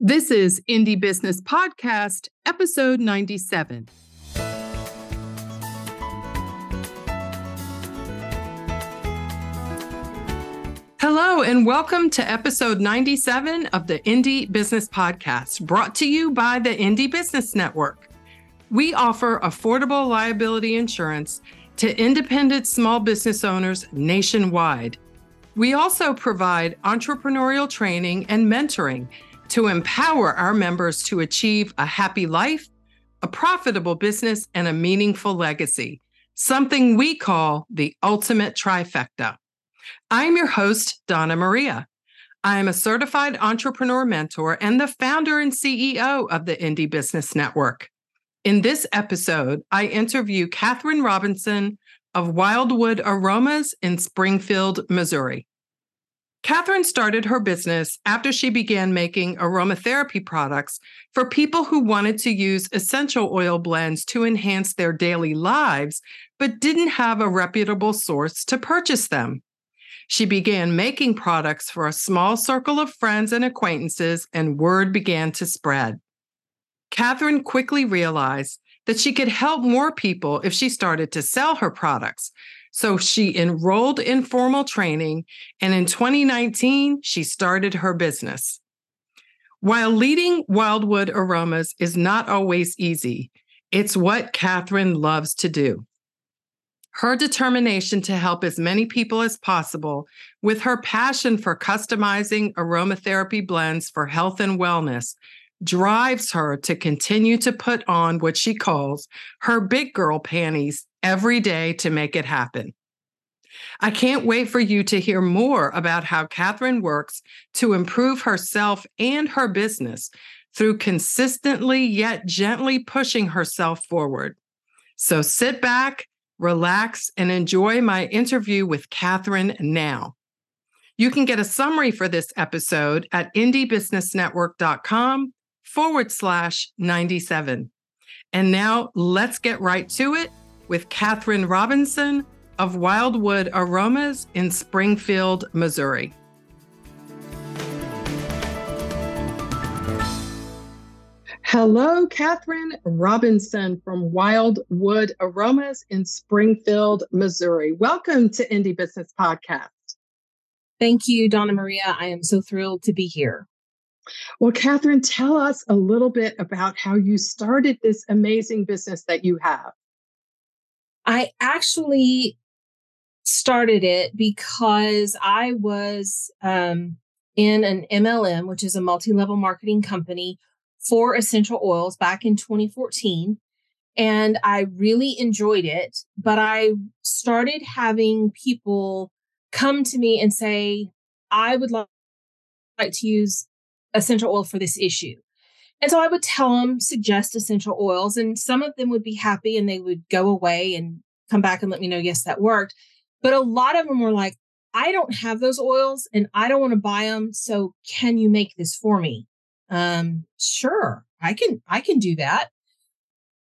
This is Indie Business Podcast, episode 97. Hello, and welcome to episode 97 of the Indie Business Podcast, brought to you by the Indie Business Network. We offer affordable liability insurance to independent small business owners nationwide. We also provide entrepreneurial training and mentoring to empower our members to achieve a happy life, a profitable business, and a meaningful legacy, something we call the ultimate trifecta. I'm your host, Donna Maria. I am a certified entrepreneur mentor and the founder and CEO of the Indie Business Network. In this episode, I interview Catherine Robinson of Wildwood Aromas in Springfield, Missouri. Catherine started her business after she began making aromatherapy products for people who wanted to use essential oil blends to enhance their daily lives, but didn't have a reputable source to purchase them. She began making products for a small circle of friends and acquaintances, and word began to spread. Catherine quickly realized that she could help more people if she started to sell her products. So she enrolled in formal training, and in 2019, she started her business. While leading Wildwood Aromas is not always easy, it's what Catherine loves to do. Her determination to help as many people as possible with her passion for customizing aromatherapy blends for health and wellness drives her to continue to put on what she calls her big girl panties every day to make it happen. I can't wait for you to hear more about how Catherine works to improve herself and her business through consistently yet gently pushing herself forward. So sit back, relax, and enjoy my interview with Catherine now. You can get a summary for this episode at indiebusinessnetwork.com forward slash 97. And now let's get right to it with Catherine Robinson of Wildwood Aromas in Springfield, Missouri. Hello, Catherine Robinson from Wildwood Aromas in Springfield, Missouri. Welcome to Indie Business Podcast. Thank you, Donna Maria. I am so thrilled to be here. Well, Catherine, tell us a little bit about how you started this amazing business that you have. I actually started it because I was um, in an MLM, which is a multi level marketing company for essential oils back in 2014. And I really enjoyed it. But I started having people come to me and say, I would like to use essential oil for this issue. And so I would tell them, suggest essential oils, and some of them would be happy and they would go away and come back and let me know, yes, that worked. But a lot of them were like, I don't have those oils and I don't want to buy them. So can you make this for me? um, sure, I can, I can do that.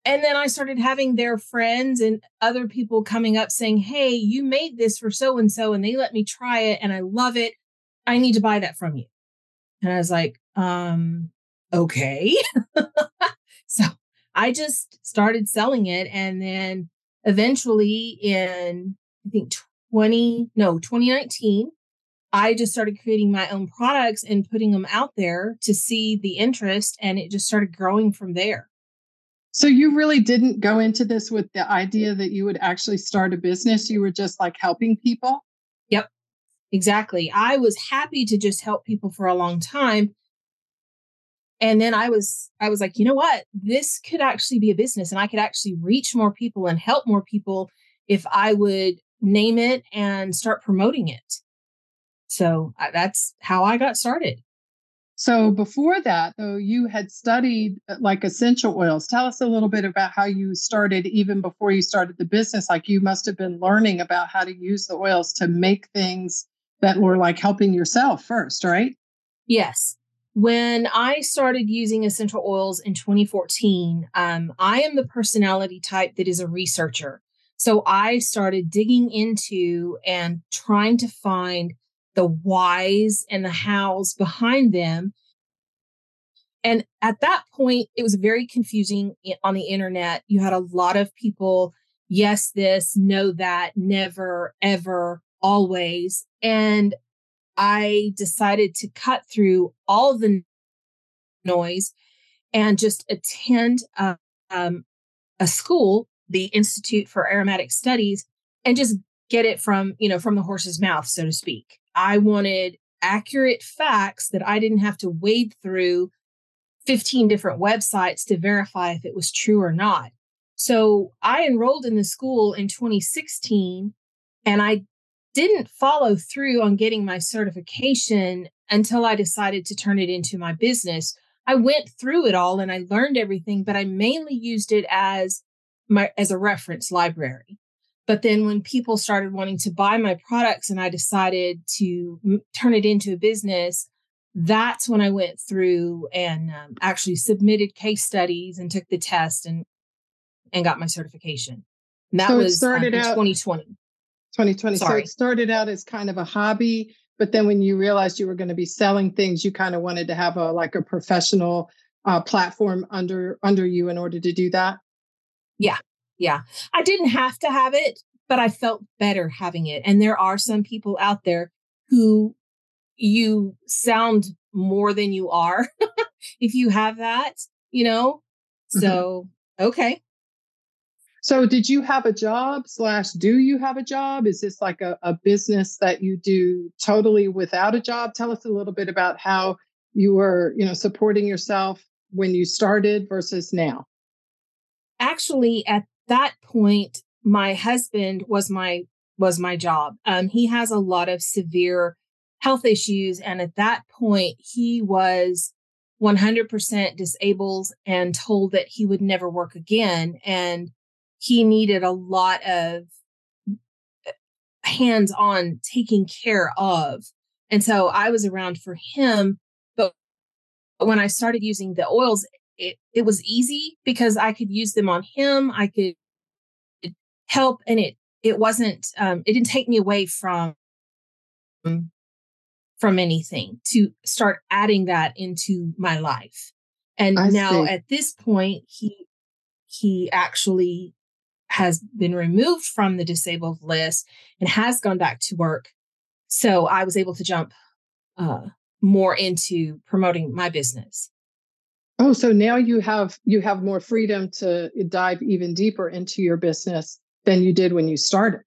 And then I started having their friends and other people coming up saying, Hey, you made this for so and so, and they let me try it and I love it. I need to buy that from you. And I was like, um, okay. so I just started selling it. And then eventually in, I think 20, no, 2019, I just started creating my own products and putting them out there to see the interest, and it just started growing from there. So, you really didn't go into this with the idea that you would actually start a business. You were just like helping people? Yep, exactly. I was happy to just help people for a long time. And then I was, I was like, you know what? This could actually be a business and I could actually reach more people and help more people if I would name it and start promoting it. So that's how I got started. So before that, though, you had studied uh, like essential oils. Tell us a little bit about how you started, even before you started the business. Like you must have been learning about how to use the oils to make things that were like helping yourself first, right? Yes. When I started using essential oils in 2014, um, I am the personality type that is a researcher. So I started digging into and trying to find the whys and the hows behind them. And at that point, it was very confusing on the internet. You had a lot of people, yes, this, no, that, never, ever, always. And I decided to cut through all the noise and just attend uh, um, a school, the Institute for Aromatic Studies, and just get it from, you know, from the horse's mouth, so to speak. I wanted accurate facts that I didn't have to wade through 15 different websites to verify if it was true or not. So I enrolled in the school in 2016 and I didn't follow through on getting my certification until I decided to turn it into my business. I went through it all and I learned everything, but I mainly used it as my as a reference library. But then when people started wanting to buy my products and I decided to m- turn it into a business, that's when I went through and um, actually submitted case studies and took the test and and got my certification. And that so was started um, out 2020. 2020. Sorry. So it started out as kind of a hobby, but then when you realized you were going to be selling things, you kind of wanted to have a like a professional uh, platform under under you in order to do that. Yeah, yeah. I didn't have to have it, but I felt better having it. And there are some people out there who you sound more than you are if you have that, you know? Mm-hmm. So, mm-hmm. okay. So, did you have a job, slash, do you have a job? Is this like a, a business that you do totally without a job? Tell us a little bit about how you were, you know, supporting yourself when you started versus now. Actually, at that point, my husband was my was my job. Um, he has a lot of severe health issues, and at that point, he was 100% disabled and told that he would never work again. And he needed a lot of uh, hands on taking care of. And so I was around for him. But when I started using the oils, it, it was easy because I could use them on him. I could help and it it wasn't um, it didn't take me away from from anything to start adding that into my life. And I now see. at this point he he actually has been removed from the disabled list and has gone back to work. So I was able to jump uh, more into promoting my business. Oh, so now you have you have more freedom to dive even deeper into your business than you did when you started.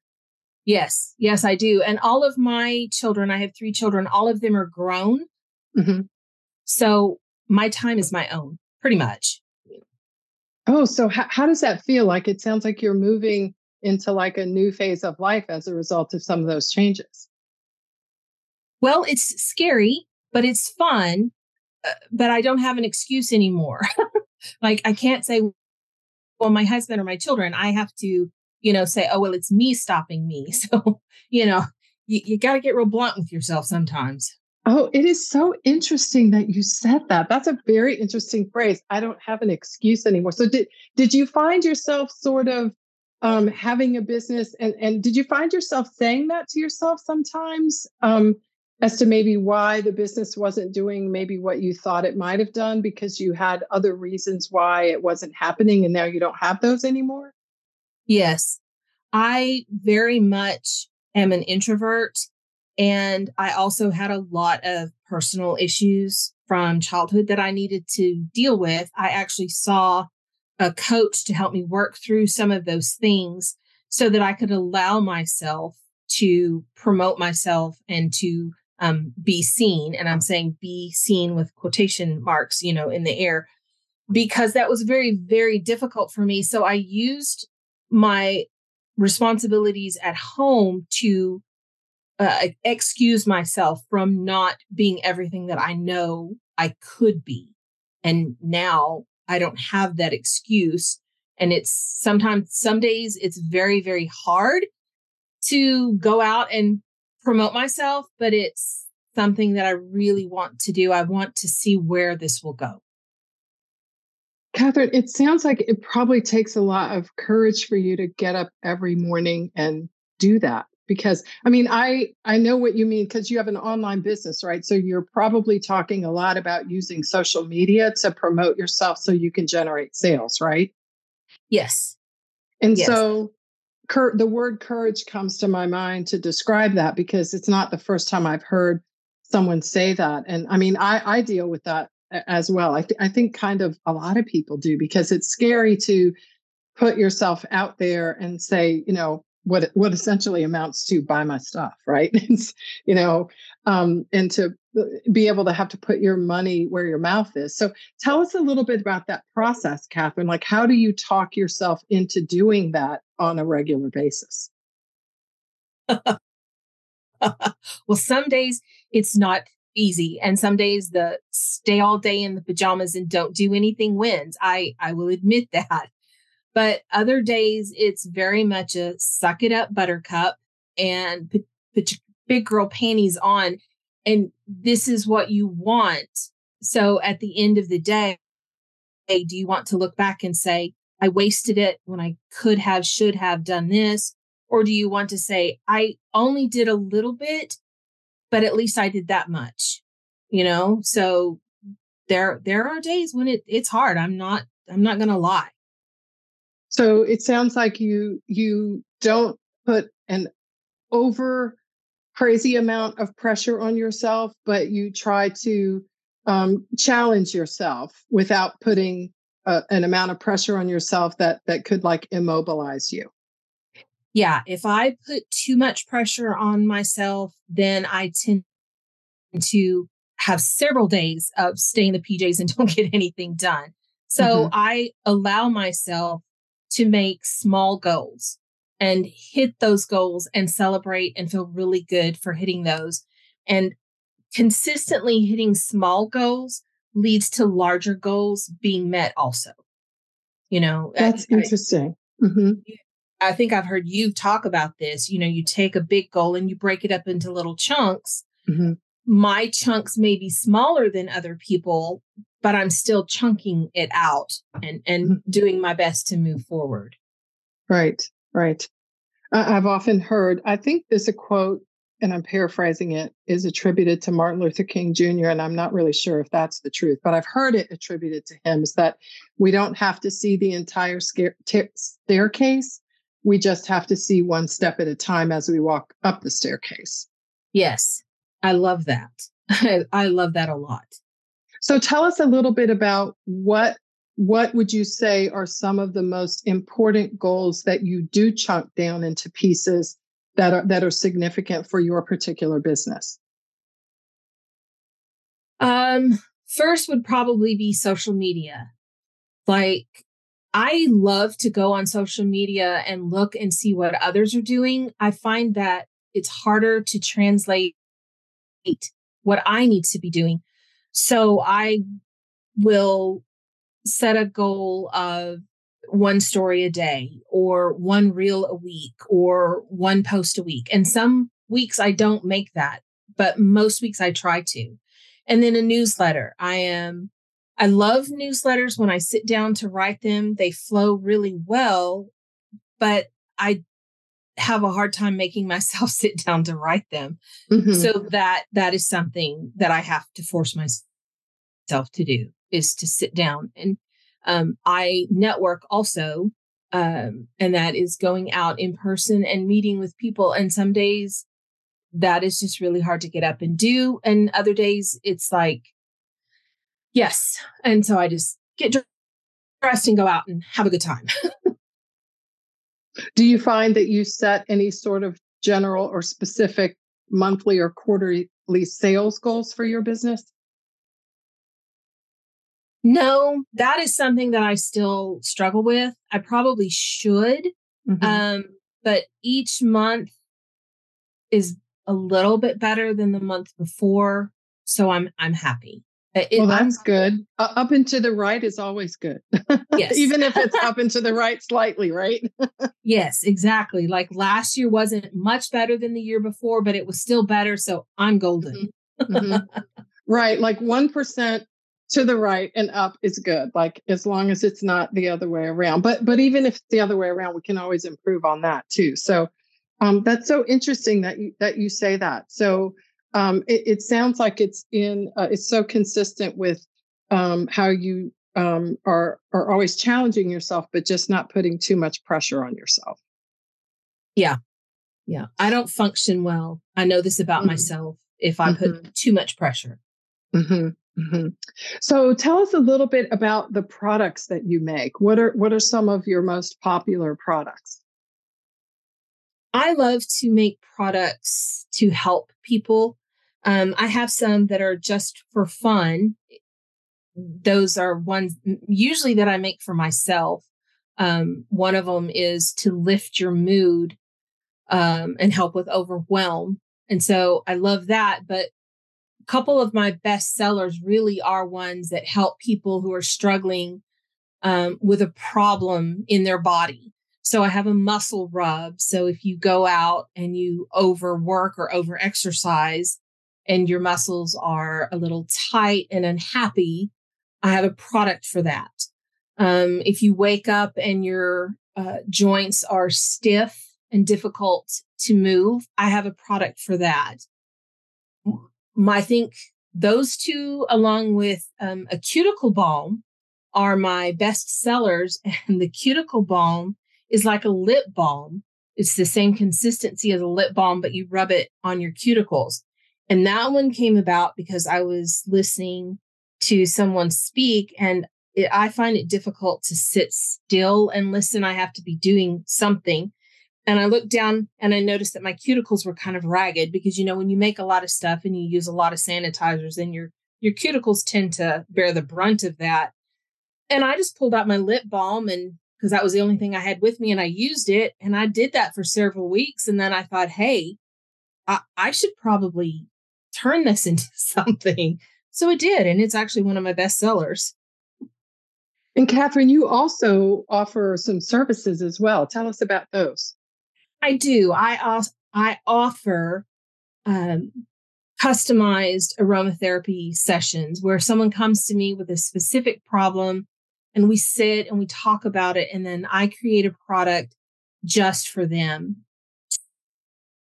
Yes, yes, I do. And all of my children, I have three children, all of them are grown. Mm-hmm. So my time is my own, pretty much. Oh, so how, how does that feel? Like it sounds like you're moving into like a new phase of life as a result of some of those changes. Well, it's scary, but it's fun. Uh, but I don't have an excuse anymore. like I can't say, well, my husband or my children. I have to, you know, say, oh, well, it's me stopping me. So, you know, you, you got to get real blunt with yourself sometimes. Oh, it is so interesting that you said that. That's a very interesting phrase. I don't have an excuse anymore. So did did you find yourself sort of um, having a business and and did you find yourself saying that to yourself sometimes um, as to maybe why the business wasn't doing maybe what you thought it might have done because you had other reasons why it wasn't happening and now you don't have those anymore? Yes. I very much am an introvert and I also had a lot of personal issues from childhood that I needed to deal with. I actually saw a coach to help me work through some of those things so that I could allow myself to promote myself and to um, be seen. And I'm saying be seen with quotation marks, you know, in the air, because that was very, very difficult for me. So I used my responsibilities at home to uh, excuse myself from not being everything that I know I could be. And now I don't have that excuse. And it's sometimes, some days it's very, very hard to go out and promote myself, but it's something that I really want to do. I want to see where this will go. Catherine, it sounds like it probably takes a lot of courage for you to get up every morning and do that because i mean i i know what you mean because you have an online business right? So you're probably talking a lot about using social media to promote yourself so you can generate sales right? Yes. And yes. so cur- the word courage comes to my mind to describe that because it's not the first time i've heard someone say that and i mean i i deal with that as well. I, th- I think kind of a lot of people do because it's scary to put yourself out there and say you know what what essentially amounts to buy my stuff right? You know um, and to uh, be able to have to put your money where your mouth is. So tell us a little bit about that process catherine. Like how do you talk yourself into doing that on a regular basis? Well some days it's not easy and some days the stay all day in the pajamas and don't do anything wins. I i will admit that but other days, it's very much a suck it up, buttercup, and put, your big girl panties on. And this is what you want. So at the end of the day, do you want to look back and say, I wasted it when I could have, should have done this? Or do you want to say, I only did a little bit, but at least I did that much? You know, so there there are days when it it's hard. I'm not I'm not gonna lie. So it sounds like you you don't put an over crazy amount of pressure on yourself, but you try to um, challenge yourself without putting a, an amount of pressure on yourself that that could like immobilize you. Yeah, if I put too much pressure on myself, then I tend to have several days of staying the PJs and don't get anything done. So mm-hmm. I allow myself to make small goals and hit those goals and celebrate and feel really good for hitting those. And consistently hitting small goals leads to larger goals being met also. You know, that's I, interesting. Mm-hmm. I think I've heard you talk about this. You know, you take a big goal and you break it up into little chunks. Mm-hmm. My chunks may be smaller than other people, but I'm still chunking it out and and mm-hmm. doing my best to move forward. Right, right. I've often heard. I think there's a quote, and I'm paraphrasing it, is attributed to Martin Luther King Jr. And I'm not really sure if that's the truth, but I've heard it attributed to him. Is that we don't have to see the entire staircase. We just have to see one step at a time as we walk up the staircase. Yes, I love that. I love that a lot. So tell us a little bit about what what would you say are some of the most important goals that you do chunk down into pieces that are that are significant for your particular business? Um first would probably be social media. Like I love to go on social media and look and see what others are doing. I find that it's harder to translate what I need to be doing so I will set a goal of one story a day or one reel a week or one post a week. And some weeks I don't make that, but most weeks I try to. And then a newsletter. I am I love newsletters when I sit down to write them. They flow really well, but I have a hard time making myself sit down to write them. Mm-hmm. So that that is something that I have to force myself to do is to sit down and um, I network also, um, and that is going out in person and meeting with people. And some days that is just really hard to get up and do, and other days it's like, yes. And so I just get dressed and go out and have a good time. Do you find that you set any sort of general or specific monthly or quarterly sales goals for your business? No, that is something that I still struggle with. I probably should. Mm-hmm. Um, but each month is a little bit better than the month before. So I'm I'm happy. It, well, that's I'm, good. Uh, up and to the right is always good. Yes. Even if it's up and to the right slightly, right? yes, exactly. Like last year wasn't much better than the year before, but it was still better. So I'm golden. Mm-hmm. mm-hmm. right. Like 1% to the right and up is good. Like as long as it's not the other way around. But but even if it's the other way around, we can always improve on that too. So Um, that's so interesting that you that you say that. So um, it, it, sounds like it's in uh, it's so consistent with um, how you um, are are always challenging yourself, but just not putting too much pressure on yourself. Yeah, yeah. I don't function well. I know this about mm-hmm. myself. If I mm-hmm. put too much pressure. Mm-hmm. Mm-hmm. So tell us a little bit about the products that you make. What are what are some of your most popular products? I love to make products to help people. Um, I have some that are just for fun. Those are ones usually that I make for myself. Um, one of them is to lift your mood um, and help with overwhelm. And so I love that. But couple of my best sellers really are ones that help people who are struggling um, with a problem in their body. So I have a muscle rub. So if you go out and you overwork or over exercise and your muscles are a little tight and unhappy, I have a product for that. Um, if you wake up and your uh, joints are stiff and difficult to move, I have a product for that. I think those two, along with um, a cuticle balm, are my best sellers. And the cuticle balm is like a lip balm. It's the same consistency as a lip balm, but you rub it on your cuticles. And that one came about because I was listening to someone speak and it, I find it difficult to sit still and listen. I have to be doing something. And I looked down and I noticed that my cuticles were kind of ragged because you know when you make a lot of stuff and you use a lot of sanitizers, then your your cuticles tend to bear the brunt of that. And I just pulled out my lip balm and because that was the only thing I had with me and I used it and I did that for several weeks and then I thought, hey, I, I should probably turn this into something. So it did, and it's actually one of my best sellers. And Catherine, you also offer some services as well. Tell us about those. I do. I I offer um, customized aromatherapy sessions where someone comes to me with a specific problem and we sit and we talk about it and then I create a product just for them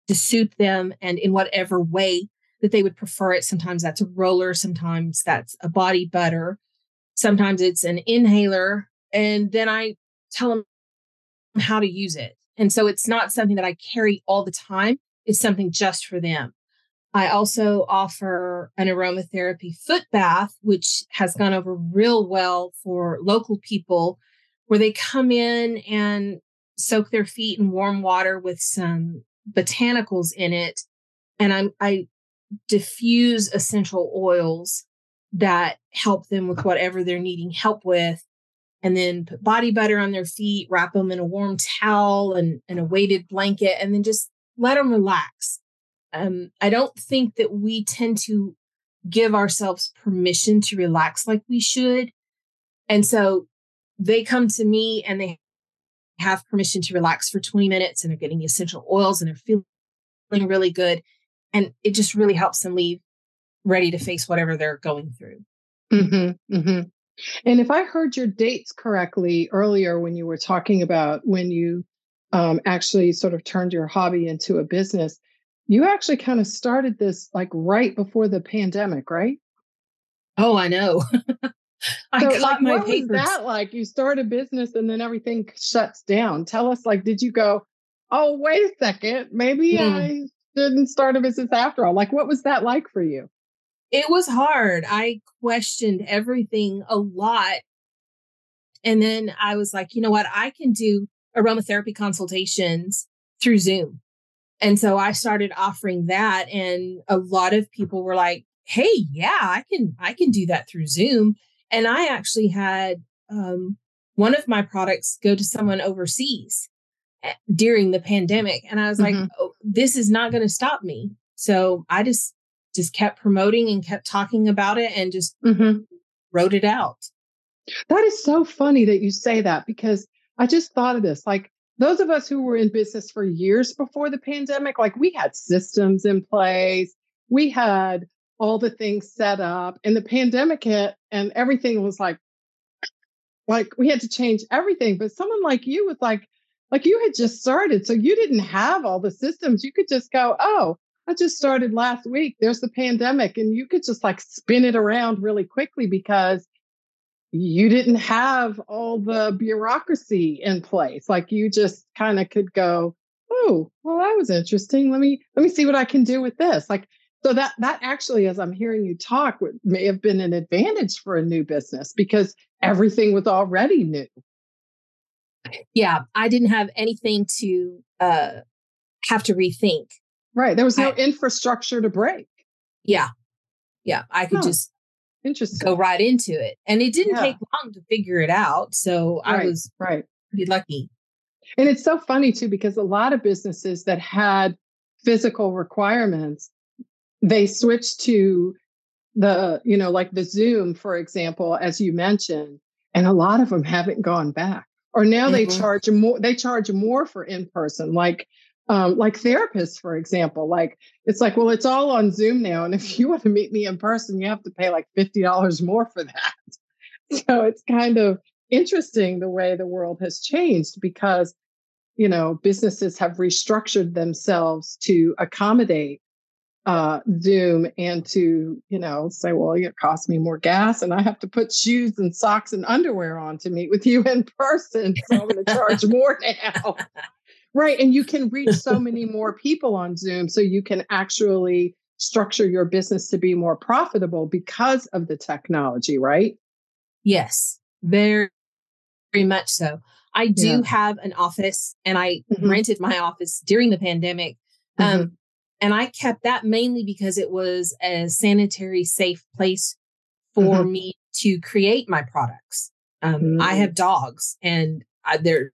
to suit them and in whatever way that they would prefer it. Sometimes that's a roller, sometimes that's a body butter, sometimes it's an inhaler. And then I tell them how to use it. And so it's not something that I carry all the time, it's something just for them. I also offer an aromatherapy foot bath, which has gone over real well for local people, where they come in and soak their feet in warm water with some botanicals in it. And I'm, I diffuse essential oils that help them with whatever they're needing help with and then put body butter on their feet, wrap them in a warm towel and, and a weighted blanket, and then just let them relax. Um, I don't think that we tend to give ourselves permission to relax like we should. And so they come to me and they have permission to relax for 20 minutes and they're getting the essential oils and they're feeling really good. And it just really helps them leave ready to face whatever they're going through. Mm-hmm, mm-hmm. And if I heard your dates correctly earlier when you were talking about when you um, actually sort of turned your hobby into a business, you actually kind of started this like right before the pandemic, right? Oh, I know. I so, like, my what papers. was that like? You start a business and then everything shuts down. Tell us, like, did you go, oh, wait a second, maybe mm. I didn't start a business after all? Like, what was that like for you? It was hard. I questioned everything a lot. And then I was like, you know what? I can do aromatherapy consultations through Zoom. And so I started offering that and a lot of people were like, "Hey, yeah, I can I can do that through Zoom." And I actually had um, one of my products go to someone overseas eh, during the pandemic and I was mm-hmm. like, oh, "This is not going to stop me." So I just just kept promoting and kept talking about it and just mm-hmm. wrote it out. That is so funny that you say that because I just thought of this. Like those of us who were in business for years before the pandemic, like we had systems in place, we had all the things set up, and the pandemic hit, and everything was like, like we had to change everything. But someone like you was like, like you had just started. So you didn't have all the systems. You could just go, oh, I just started last week. There's the pandemic. And you could just like spin it around really quickly because you didn't have all the bureaucracy in place. Like you just kind of could go, oh, well, that was interesting. Let me let me see what I can do with this. Like so that that actually, as I'm hearing you talk, may have been an advantage for a new business because everything was already new. Yeah, I didn't have anything to uh, have to rethink. Right, there was no I, infrastructure to break. Yeah, yeah, I could huh. just interesting go right into it, and it didn't yeah. take long to figure it out. So right, I was right pretty lucky. And it's so funny too because a lot of businesses that had physical requirements they switched to the you know like the zoom for example as you mentioned and a lot of them haven't gone back or now mm-hmm. they charge more they charge more for in person like um, like therapists for example like it's like well it's all on zoom now and if you want to meet me in person you have to pay like $50 more for that so it's kind of interesting the way the world has changed because you know businesses have restructured themselves to accommodate uh, Zoom and to, you know, say, well, it costs me more gas and I have to put shoes and socks and underwear on to meet with you in person. So I'm going to charge more now. Right. And you can reach so many more people on Zoom. So you can actually structure your business to be more profitable because of the technology, right? Yes, very, very much so. I do yeah. have an office and I mm-hmm. rented my office during the pandemic. Um, mm-hmm. And I kept that mainly because it was a sanitary, safe place for mm-hmm. me to create my products. Um. I have dogs and I, there's,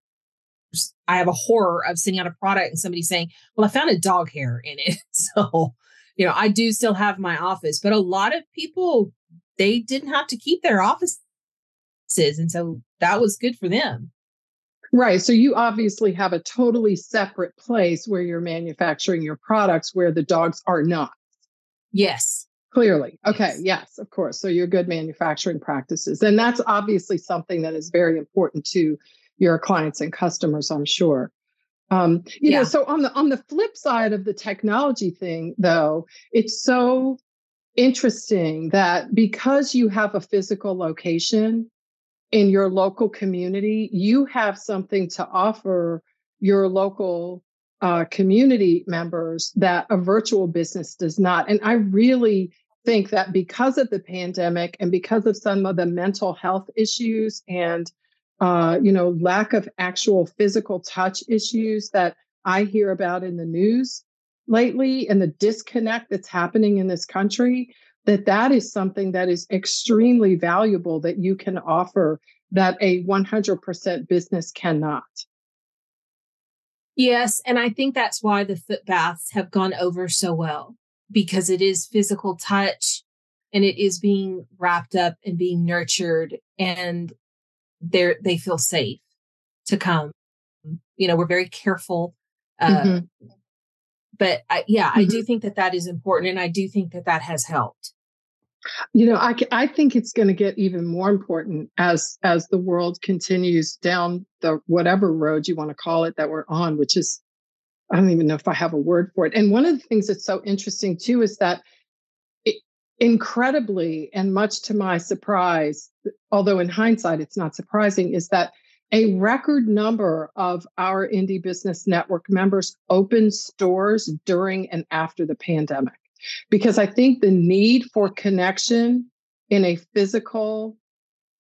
I have a horror of sending out a product and somebody saying, well, I found a dog hair in it. so, you know, I do still have my office, but a lot of people, they didn't have to keep their offices. And so that was good for them. Right. So you obviously have a totally separate place where you're manufacturing your products where the dogs are not. Yes. Clearly. Okay. Yes, yes of course. So your good manufacturing practices. And that's obviously something that is very important to your clients and customers, I'm sure. Um, you yeah. know, so on the on the flip side of the technology thing, though, it's so interesting that because you have a physical location, in your local community, you have something to offer your local uh, community members that a virtual business does not. And I really think that because of the pandemic and because of some of the mental health issues and uh, you know lack of actual physical touch issues that I hear about in the news lately and the disconnect that's happening in this country that that is something that is extremely valuable that you can offer that a 100% business cannot. Yes, and I think that's why the foot baths have gone over so well because it is physical touch and it is being wrapped up and being nurtured and they they feel safe to come. You know, we're very careful uh, mm-hmm. but I, yeah, mm-hmm. I do think that that is important and I do think that that has helped. You know, I, I think it's going to get even more important as as the world continues down the whatever road you want to call it that we're on, which is I don't even know if I have a word for it. And one of the things that's so interesting too is that incredibly and much to my surprise, although in hindsight it's not surprising, is that a record number of our Indie Business Network members opened stores during and after the pandemic because I think the need for connection in a physical,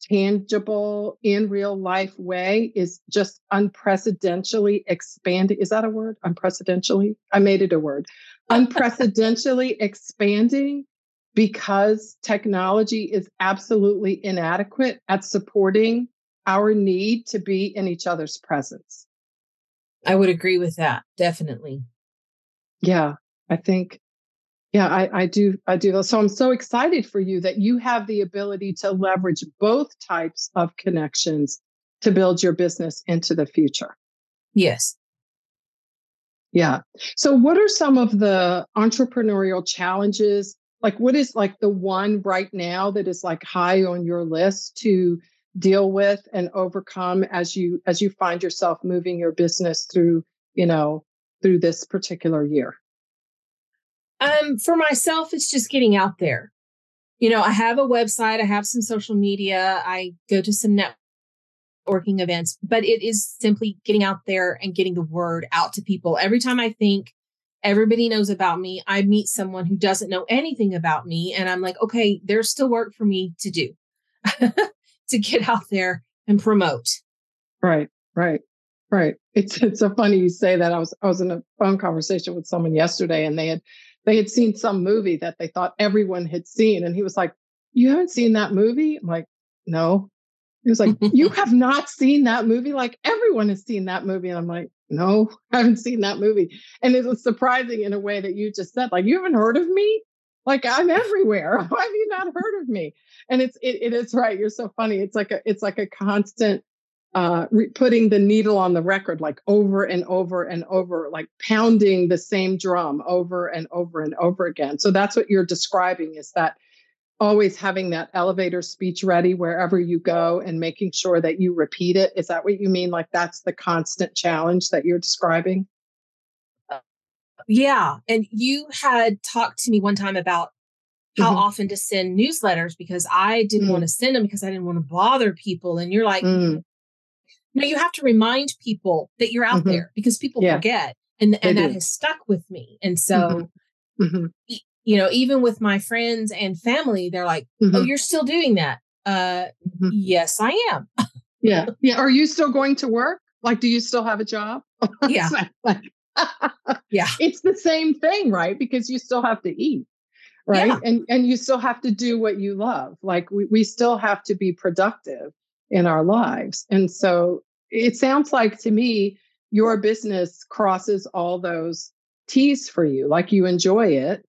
tangible, in real life way is just unprecedentedly expanding. Is that a word? Unprecedentedly? I made it a word. Unprecedentedly expanding because technology is absolutely inadequate at supporting our need to be in each other's presence. I would agree with that, definitely. Yeah, I think yeah, I, I do. I do. So I'm so excited for you that you have the ability to leverage both types of connections to build your business into the future. Yes. Yeah. So what are some of the entrepreneurial challenges? Like what is like the one right now that is like high on your list to deal with and overcome as you as you find yourself moving your business through you know through this particular year? Um for myself it's just getting out there. You know i have a website i have some social media i go to some networking events but it is simply getting out there and getting the word out to people. Every time i think everybody knows about me i meet someone who doesn't know anything about me and i'm like okay there's still work for me to do to get out there and promote. Right, right, right. It's it's so funny you say that. I was I was in a phone conversation with someone yesterday, and they had they had seen some movie that they thought everyone had seen, and he was like, "You haven't seen that movie?" I'm like, "No." He was like, "You have not seen that movie? Like everyone has seen that movie." And I'm like, "No, I haven't seen that movie." And it was surprising in a way that you just said, like, "You haven't heard of me?" like i'm everywhere why have you not heard of me and it's it, it is right you're so funny it's like a it's like a constant uh re- putting the needle on the record like over and over and over like pounding the same drum over and over and over again so that's what you're describing is that always having that elevator speech ready wherever you go and making sure that you repeat it is that what you mean like that's the constant challenge that you're describing yeah. And you had talked to me one time about how mm-hmm. often to send newsletters because I didn't mm. want to send them because I didn't want to bother people. And you're like, mm. no, you have to remind people that you're out mm-hmm. there because people yeah. forget. And, and that has stuck with me. And so, mm-hmm. You know, even with my friends and family, they're like, oh, mm-hmm. you're still doing that. Uh, mm-hmm. yes, I am. yeah. Yeah. Are you still going to work? Like, do you still have a job? Yeah. like, yeah. It's the same thing, right? Because you still have to eat. Right. Yeah. And and you still have to do what you love. Like we, we still have to be productive in our lives. And so it sounds like to me, your business crosses all those T's for you. Like you enjoy it.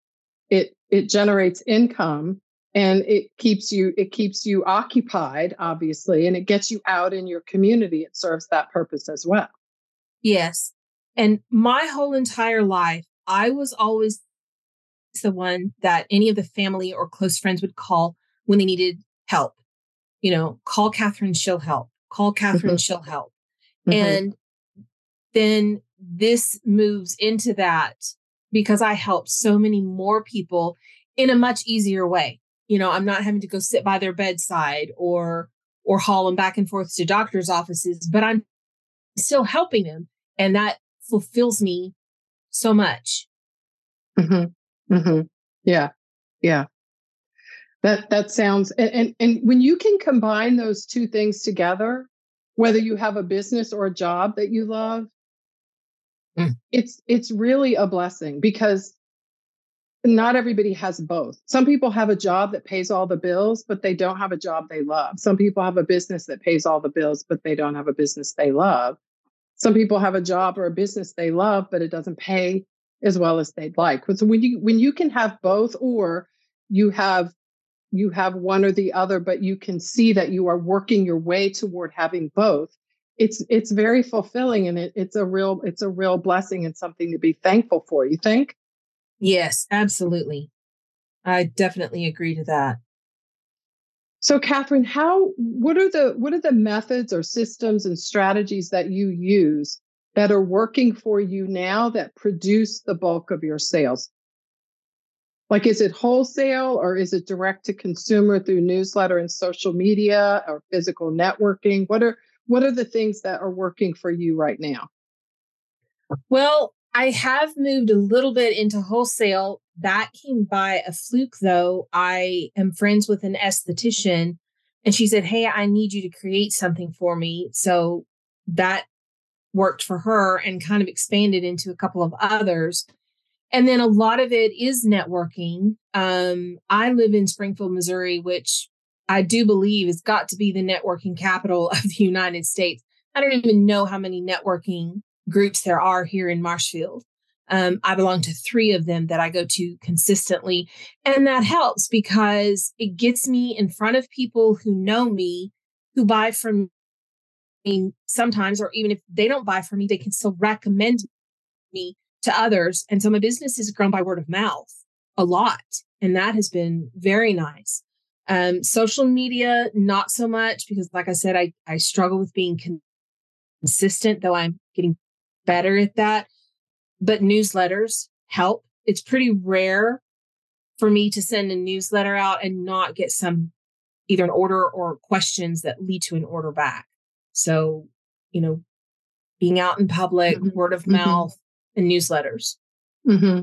It it generates income and it keeps you it keeps you occupied obviously and it gets you out in your community it serves that purpose as well yes and my whole entire life, I was always the one that any of the family or close friends would call when they needed help. You know, call Catherine, she'll help. Call Catherine, mm-hmm. she'll help. Mm-hmm. And then this moves into that because I help so many more people in a much easier way. You know, I'm not having to go sit by their bedside or or haul them back and forth to doctors' offices, but I'm still helping them. And that fulfills me so much. Mm-hmm. Mm-hmm. Yeah. Yeah. That that sounds and, and and when you can combine those two things together, whether you have a business or a job that you love, mm. it's it's really a blessing because not everybody has both. Some people have a job that pays all the bills, but they don't have a job they love. Some people have a business that pays all the bills, but they don't have a business they love. Some people have a job or a business they love, but it doesn't pay as well as they'd like. So when you when you can have both, or you have you have one or the other, but you can see that you are working your way toward having both. It's it's very fulfilling and it, it's a real it's a real blessing and something to be thankful for. You think? Yes, absolutely. I definitely agree to that. So, Catherine, how what are the what are the methods or systems and strategies that you use that are working for you now that produce the bulk of your sales? Like, is it wholesale or is it direct to consumer through newsletter and social media or physical networking? What are what are the things that are working for you right now? Well, I have moved a little bit into wholesale that came by a fluke, though. I am friends with an esthetician, and she said, Hey, I need you to create something for me. So that worked for her and kind of expanded into a couple of others. And then a lot of it is networking. Um, I live in Springfield, Missouri, which I do believe has got to be the networking capital of the United States. I don't even know how many networking groups there are here in Marshfield. Um, I belong to three of them that I go to consistently. And that helps because it gets me in front of people who know me, who buy from me sometimes, or even if they don't buy from me, they can still recommend me to others. And so my business has grown by word of mouth a lot. And that has been very nice. Um, social media, not so much because, like I said, I, I struggle with being consistent, though I'm getting better at that. But newsletters help. It's pretty rare for me to send a newsletter out and not get some either an order or questions that lead to an order back. So, you know, being out in public, mm-hmm. word of mm-hmm. mouth, and newsletters. Mm-hmm.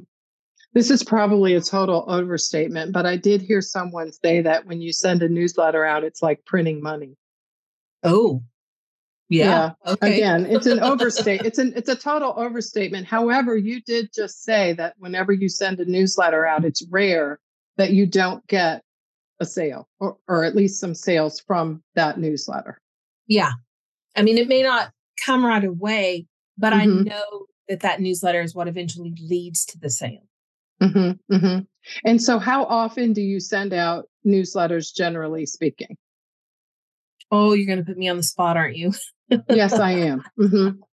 This is probably a total overstatement, but I did hear someone say that when you send a newsletter out, it's like printing money. Oh, yeah. yeah. Okay. Again, it's an overstate. it's an it's a total overstatement. However, you did just say that whenever you send a newsletter out, it's rare that you don't get a sale or, or at least some sales from that newsletter. Yeah. I mean, it may not come right away, but mm-hmm. I know that that newsletter is what eventually leads to the sale. Mm-hmm, mm-hmm. And so, how often do you send out newsletters, generally speaking? Oh, you're going to put me on the spot, aren't you? yes, I am. Mm-hmm.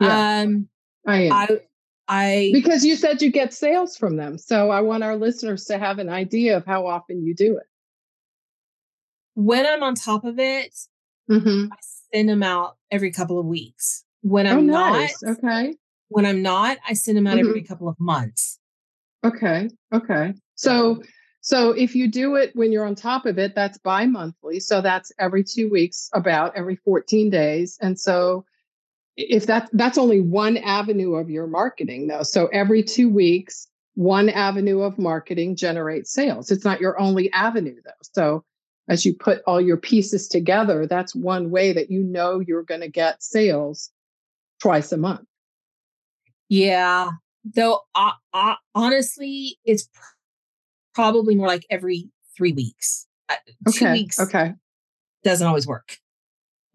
Yeah, um, I am. I, I because you said you get sales from them, so I want our listeners to have an idea of how often you do it. When I'm on top of it, mm-hmm. I send them out every couple of weeks. When I'm oh, nice. not, okay. When I'm not, I send them out every mm-hmm. couple of months. Okay. Okay. So so if you do it when you're on top of it, that's bi-monthly. So that's every two weeks, about every 14 days. And so if that that's only one avenue of your marketing though. So every two weeks, one avenue of marketing generates sales. It's not your only avenue though. So as you put all your pieces together, that's one way that you know you're going to get sales twice a month. Yeah, though uh, uh, honestly it's pr- probably more like every three weeks. Uh, okay. two weeks okay. doesn't always work.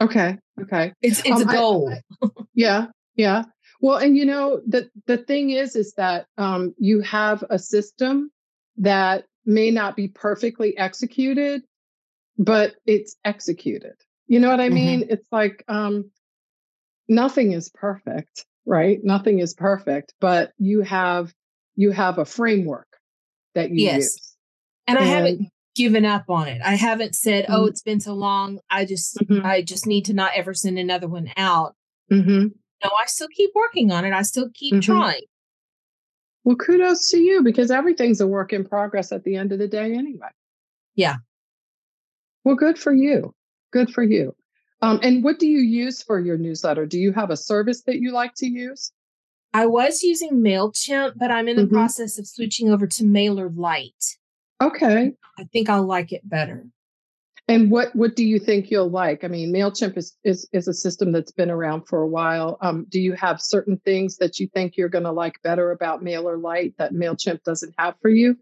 Okay okay. It's it's um, a goal. I, yeah yeah. Well and you know the the thing is is that um, you have a system that may not be perfectly executed but it's executed. You know what i mm-hmm. mean? It's like um nothing is perfect right? Nothing is perfect, but you have you have a framework that you yes. use. And, and I haven't given up on it. I haven't said, oh, mm-hmm. "Oh, it's been so long. I just mm-hmm. I just need to not ever send another one out." Mm-hmm. No, I still keep working on it. I still keep mm-hmm. trying. Well, kudos to you because everything's a work in progress at the end of the day, anyway. Yeah. Well, good for you. Good for you. Um, and what do you use for your newsletter? Do you have a service that you like to use? I was using MailChimp, but I'm in the mm-hmm. process of switching over to MailerLite. Okay. I think I'll like it better. And what what do you think you'll like? I mean, Mailchimp is is, is a system that's been around for a while. Um, do you have certain things that you think you're going to like better about MailerLite that Mailchimp doesn't have for you?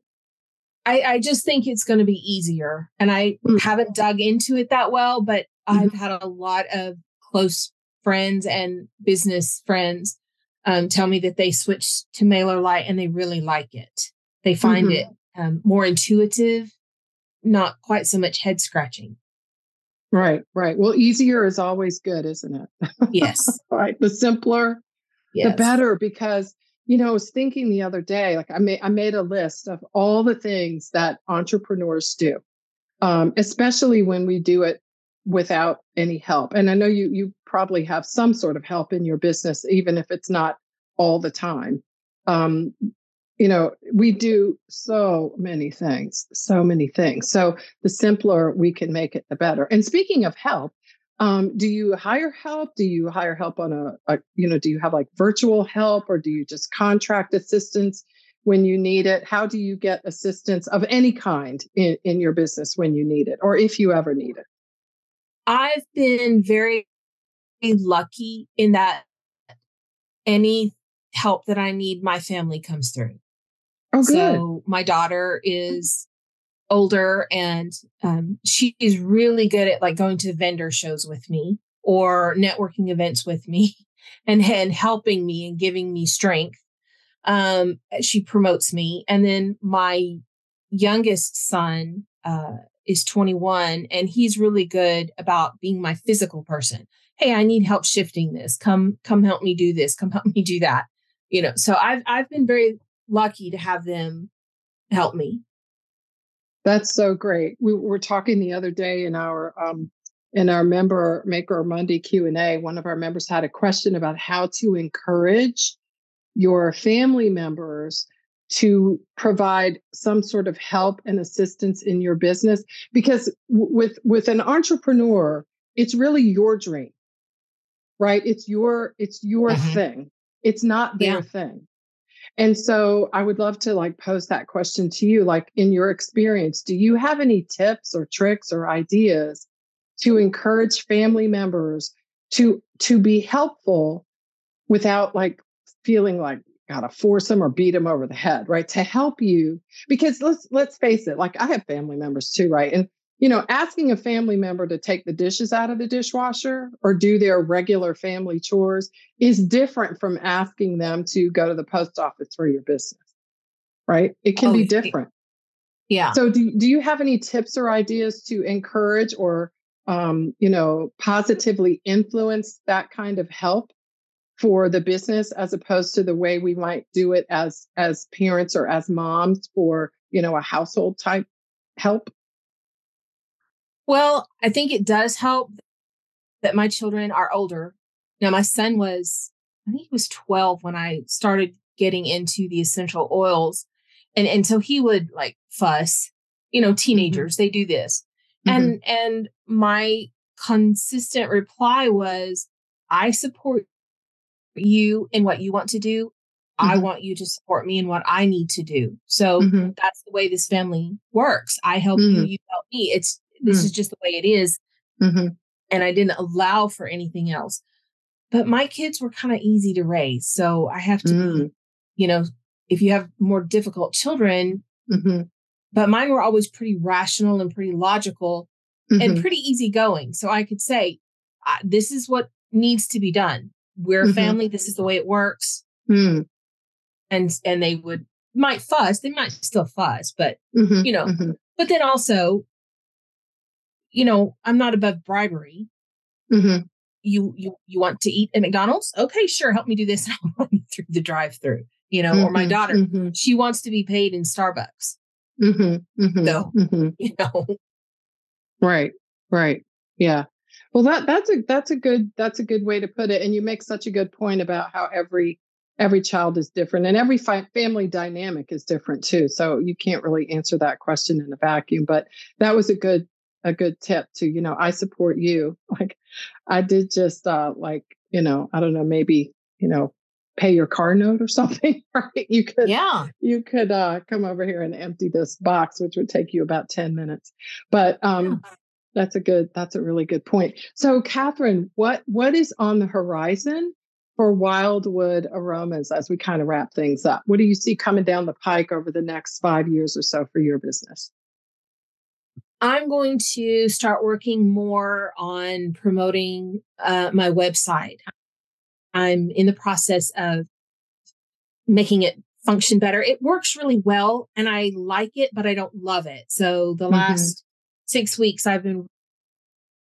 I, I just think it's going to be easier, and I mm. haven't dug into it that well. But Mm-hmm. I've had a lot of close friends and business friends um, tell me that they switched to MailerLite and they really like it. They find mm-hmm. it um, more intuitive, not quite so much head scratching. Right, right. Well, easier is always good, isn't it? Yes. right. The simpler, yes. the better. Because you know, I was thinking the other day, like I made I made a list of all the things that entrepreneurs do, um, especially when we do it without any help. And I know you you probably have some sort of help in your business, even if it's not all the time. Um, you know, we do so many things, so many things. So the simpler we can make it, the better. And speaking of help, um, do you hire help? Do you hire help on a, a, you know, do you have like virtual help or do you just contract assistance when you need it? How do you get assistance of any kind in, in your business when you need it or if you ever need it? I've been very lucky in that any help that I need, my family comes through. Oh, good. So my daughter is older and um, she's really good at like going to vendor shows with me or networking events with me and, and helping me and giving me strength. Um, she promotes me. And then my youngest son, uh, is 21 and he's really good about being my physical person. Hey, I need help shifting this. Come come help me do this. Come help me do that. You know, so I've I've been very lucky to have them help me. That's so great. We were talking the other day in our um, in our member Maker Monday Q and A. One of our members had a question about how to encourage your family members to provide some sort of help and assistance in your business because with with an entrepreneur it's really your dream right it's your it's your mm-hmm. thing it's not their yeah. thing and so i would love to like pose that question to you like in your experience do you have any tips or tricks or ideas to encourage family members to to be helpful without like feeling like gotta force them or beat them over the head, right? To help you, because let's let's face it, like I have family members too, right? And you know, asking a family member to take the dishes out of the dishwasher or do their regular family chores is different from asking them to go to the post office for your business, right? It can oh, be different. Yeah. So, do, do you have any tips or ideas to encourage or, um, you know, positively influence that kind of help for the business as opposed to the way we might do it as as parents or as moms for you know a household type help well i think it does help that my children are older now my son was i think he was 12 when i started getting into the essential oils and and so he would like fuss you know mm-hmm. teenagers mm-hmm. they do this mm-hmm. and and my consistent reply was i support you in what you want to do. Mm-hmm. I want you to support me in what I need to do. So mm-hmm. that's the way this family works. I help mm-hmm. you, you help me. It's this is mm. just the way it is. Mm-hmm. And I didn't allow for anything else. But my kids were kind of easy to raise. So I have to be, mm. you know, if you have more difficult children, mm-hmm. but mine were always pretty rational and pretty logical and mm-hmm. pretty easygoing. So I could say, this is what needs to be done we're mm-hmm. a family. This is the way it works. Mm. And and they would might fuss. They might still fuss, but mm-hmm. you know. Mm-hmm. But then also, you know, I'm not above bribery. Mm-hmm. You you you want to eat at McDonald's? Okay, sure. Help me do this. I'll run you through the drive-through. You know, or my mm-hmm. daughter, mm-hmm. she wants to be paid in Starbucks. So you know, right, right, yeah. Well, that that's a that's a good that's a good way to put it, and you make such a good point about how every every child is different and every fi- family dynamic is different too. So you can't really answer that question in a vacuum. But that was a good a good tip to you know I support you. Like I did just uh like you know I don't know maybe you know pay your car note or something right you could yeah you could uh come over here and empty this box which would take you about 10 minutes but um yeah. That's a good, that's a really good point. So Catherine, what what is on the horizon for Wildwood Aromas as we kind of wrap things up? What do you see coming down the pike over the next five years or so for your business? I'm going to start working more on promoting uh, my website. I'm in the process of making it function better. It works really well and I like it, but I don't love it. So the mm-hmm. last six weeks, I've been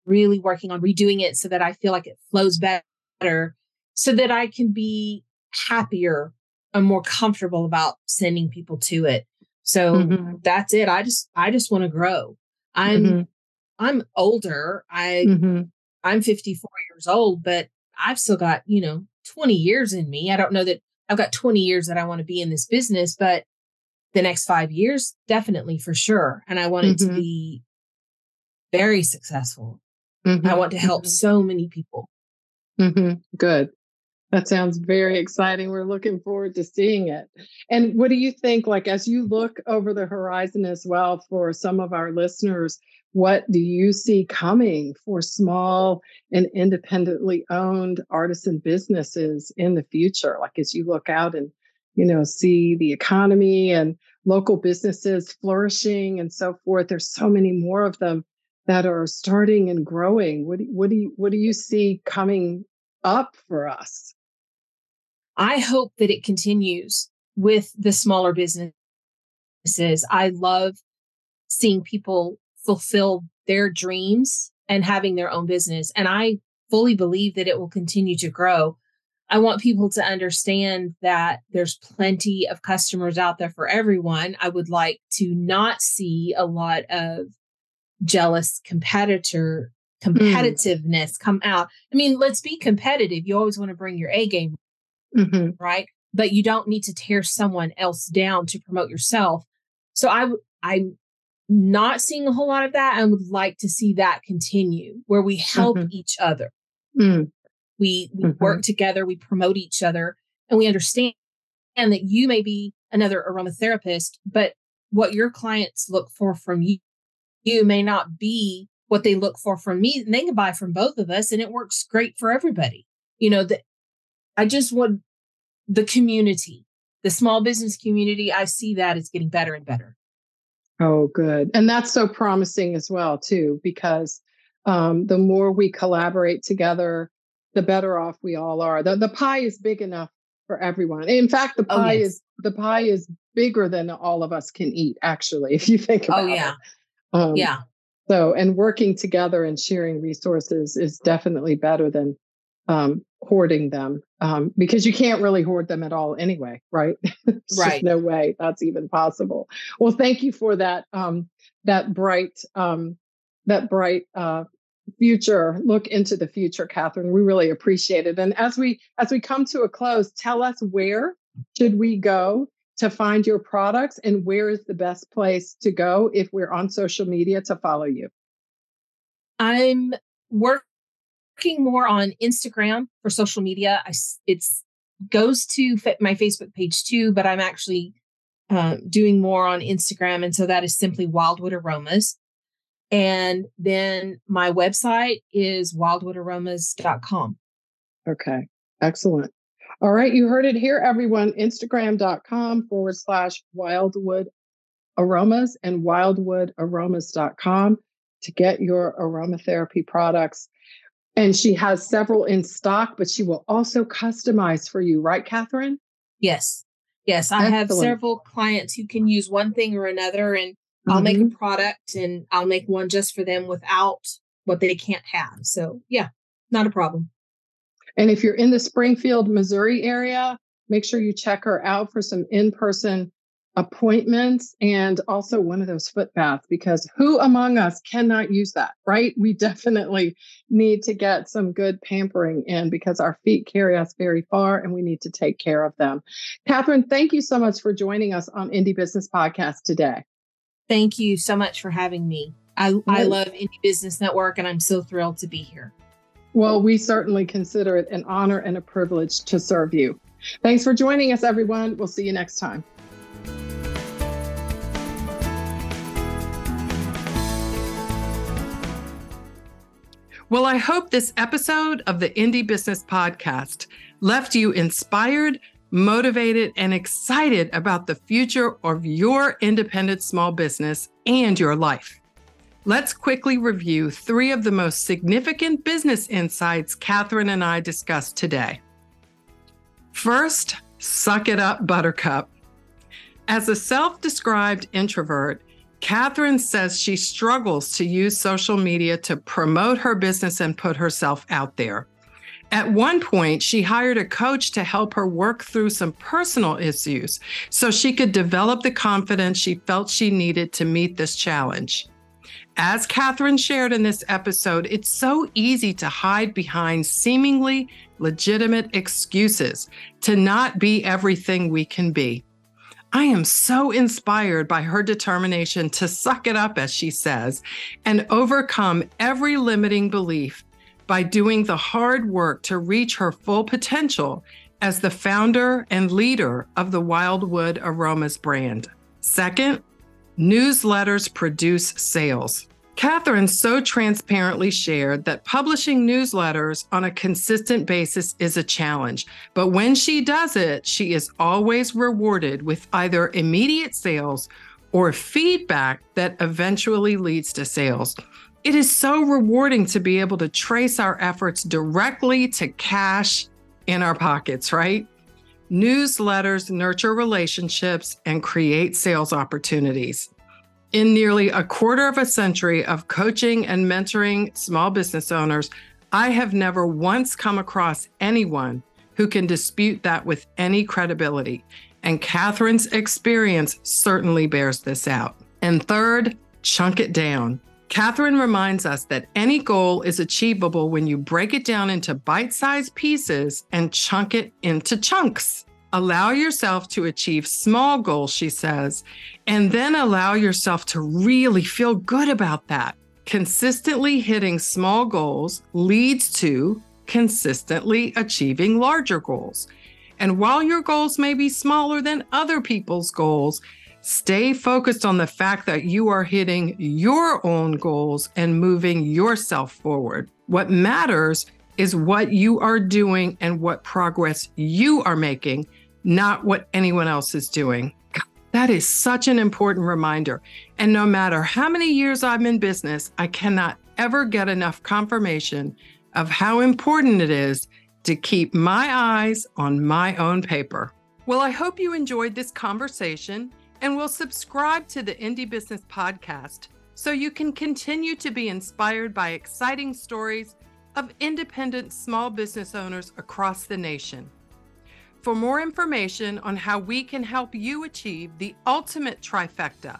really working on redoing it so that I feel like it flows better so that I can be happier and more comfortable about sending people to it. So mm-hmm. that's it. I just I just want to grow. I'm mm-hmm. I'm older. I mm-hmm. I'm 54 years old, but I've still got, you know, 20 years in me. I don't know that I've got 20 years that I want to be in this business, but the next 5 years definitely for sure. And I want it to mm-hmm. be very successful. Mm-hmm. I want to help mm-hmm. so many people. Mm-hmm. Good. That sounds very exciting. We're looking forward to seeing it. And what do you think, like, as you look over the horizon as well for some of our listeners, what do you see coming for small and independently owned artisan businesses in the future? Like, as you look out and, you know, see the economy and local businesses flourishing and so forth, there's so many more of them that are starting and growing. What do, what do you what do you see coming up for us? I hope that it continues with the smaller businesses. I love seeing people fulfill their dreams and having their own business. And I fully believe that it will continue to grow. I want people to understand that there's plenty of customers out there for everyone. I would like to not see a lot of jealous competitor mm. competitiveness mm. come out. I mean, let's be competitive. You always want to bring your A game, mm-hmm. right? But you don't need to tear someone else down to promote yourself. So I, I'm not seeing a whole lot of that. I would like to see that continue where we help mm-hmm. each other. Mm. We, we mm-hmm. work together, we promote each other, and we understand and that you may be another aromatherapist, but what your clients look for from you, you may not be what they look for from me. And they can buy from both of us, and it works great for everybody. You know, that I just want the community, the small business community. I see that it's getting better and better. Oh, good. And that's so promising as well, too, because um, the more we collaborate together, the better off we all are. The, the pie is big enough for everyone. In fact, the oh, pie oh, yes. is the pie is bigger than all of us can eat. Actually, if you think oh, about oh, yeah. it. Um, yeah. So, and working together and sharing resources is definitely better than um, hoarding them um, because you can't really hoard them at all anyway, right? right. no way that's even possible. Well, thank you for that um, that bright um, that bright uh, future look into the future, Catherine. We really appreciate it. And as we as we come to a close, tell us where should we go to find your products and where is the best place to go if we're on social media to follow you? I'm working more on Instagram for social media. I, it's goes to my Facebook page too, but I'm actually uh, doing more on Instagram, and so that is simply Wildwood Aromas. And then my website is wildwoodaromas.com. Okay, excellent. All right, you heard it here, everyone. Instagram.com forward slash wildwood aromas and wildwoodaromas.com to get your aromatherapy products. And she has several in stock, but she will also customize for you, right, Catherine? Yes. Yes. I Excellent. have several clients who can use one thing or another, and I'll mm-hmm. make a mm-hmm. product and I'll make one just for them without what they can't have. So, yeah, not a problem. And if you're in the Springfield, Missouri area, make sure you check her out for some in person appointments and also one of those foot baths because who among us cannot use that, right? We definitely need to get some good pampering in because our feet carry us very far and we need to take care of them. Catherine, thank you so much for joining us on Indie Business Podcast today. Thank you so much for having me. I, I love Indie Business Network and I'm so thrilled to be here. Well, we certainly consider it an honor and a privilege to serve you. Thanks for joining us, everyone. We'll see you next time. Well, I hope this episode of the Indie Business Podcast left you inspired, motivated, and excited about the future of your independent small business and your life. Let's quickly review three of the most significant business insights Catherine and I discussed today. First, suck it up, Buttercup. As a self described introvert, Catherine says she struggles to use social media to promote her business and put herself out there. At one point, she hired a coach to help her work through some personal issues so she could develop the confidence she felt she needed to meet this challenge. As Catherine shared in this episode, it's so easy to hide behind seemingly legitimate excuses to not be everything we can be. I am so inspired by her determination to suck it up, as she says, and overcome every limiting belief by doing the hard work to reach her full potential as the founder and leader of the Wildwood Aromas brand. Second, newsletters produce sales. Catherine so transparently shared that publishing newsletters on a consistent basis is a challenge, but when she does it, she is always rewarded with either immediate sales or feedback that eventually leads to sales. It is so rewarding to be able to trace our efforts directly to cash in our pockets, right? Newsletters nurture relationships and create sales opportunities. In nearly a quarter of a century of coaching and mentoring small business owners, I have never once come across anyone who can dispute that with any credibility. And Catherine's experience certainly bears this out. And third, chunk it down. Catherine reminds us that any goal is achievable when you break it down into bite sized pieces and chunk it into chunks. Allow yourself to achieve small goals, she says, and then allow yourself to really feel good about that. Consistently hitting small goals leads to consistently achieving larger goals. And while your goals may be smaller than other people's goals, Stay focused on the fact that you are hitting your own goals and moving yourself forward. What matters is what you are doing and what progress you are making, not what anyone else is doing. That is such an important reminder. And no matter how many years I'm in business, I cannot ever get enough confirmation of how important it is to keep my eyes on my own paper. Well, I hope you enjoyed this conversation and will subscribe to the Indie Business Podcast so you can continue to be inspired by exciting stories of independent small business owners across the nation. For more information on how we can help you achieve the ultimate trifecta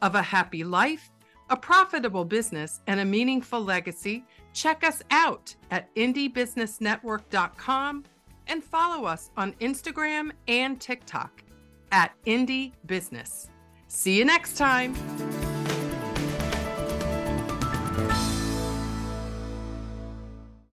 of a happy life, a profitable business, and a meaningful legacy, check us out at indiebusinessnetwork.com and follow us on Instagram and TikTok at Indie Business. See you next time.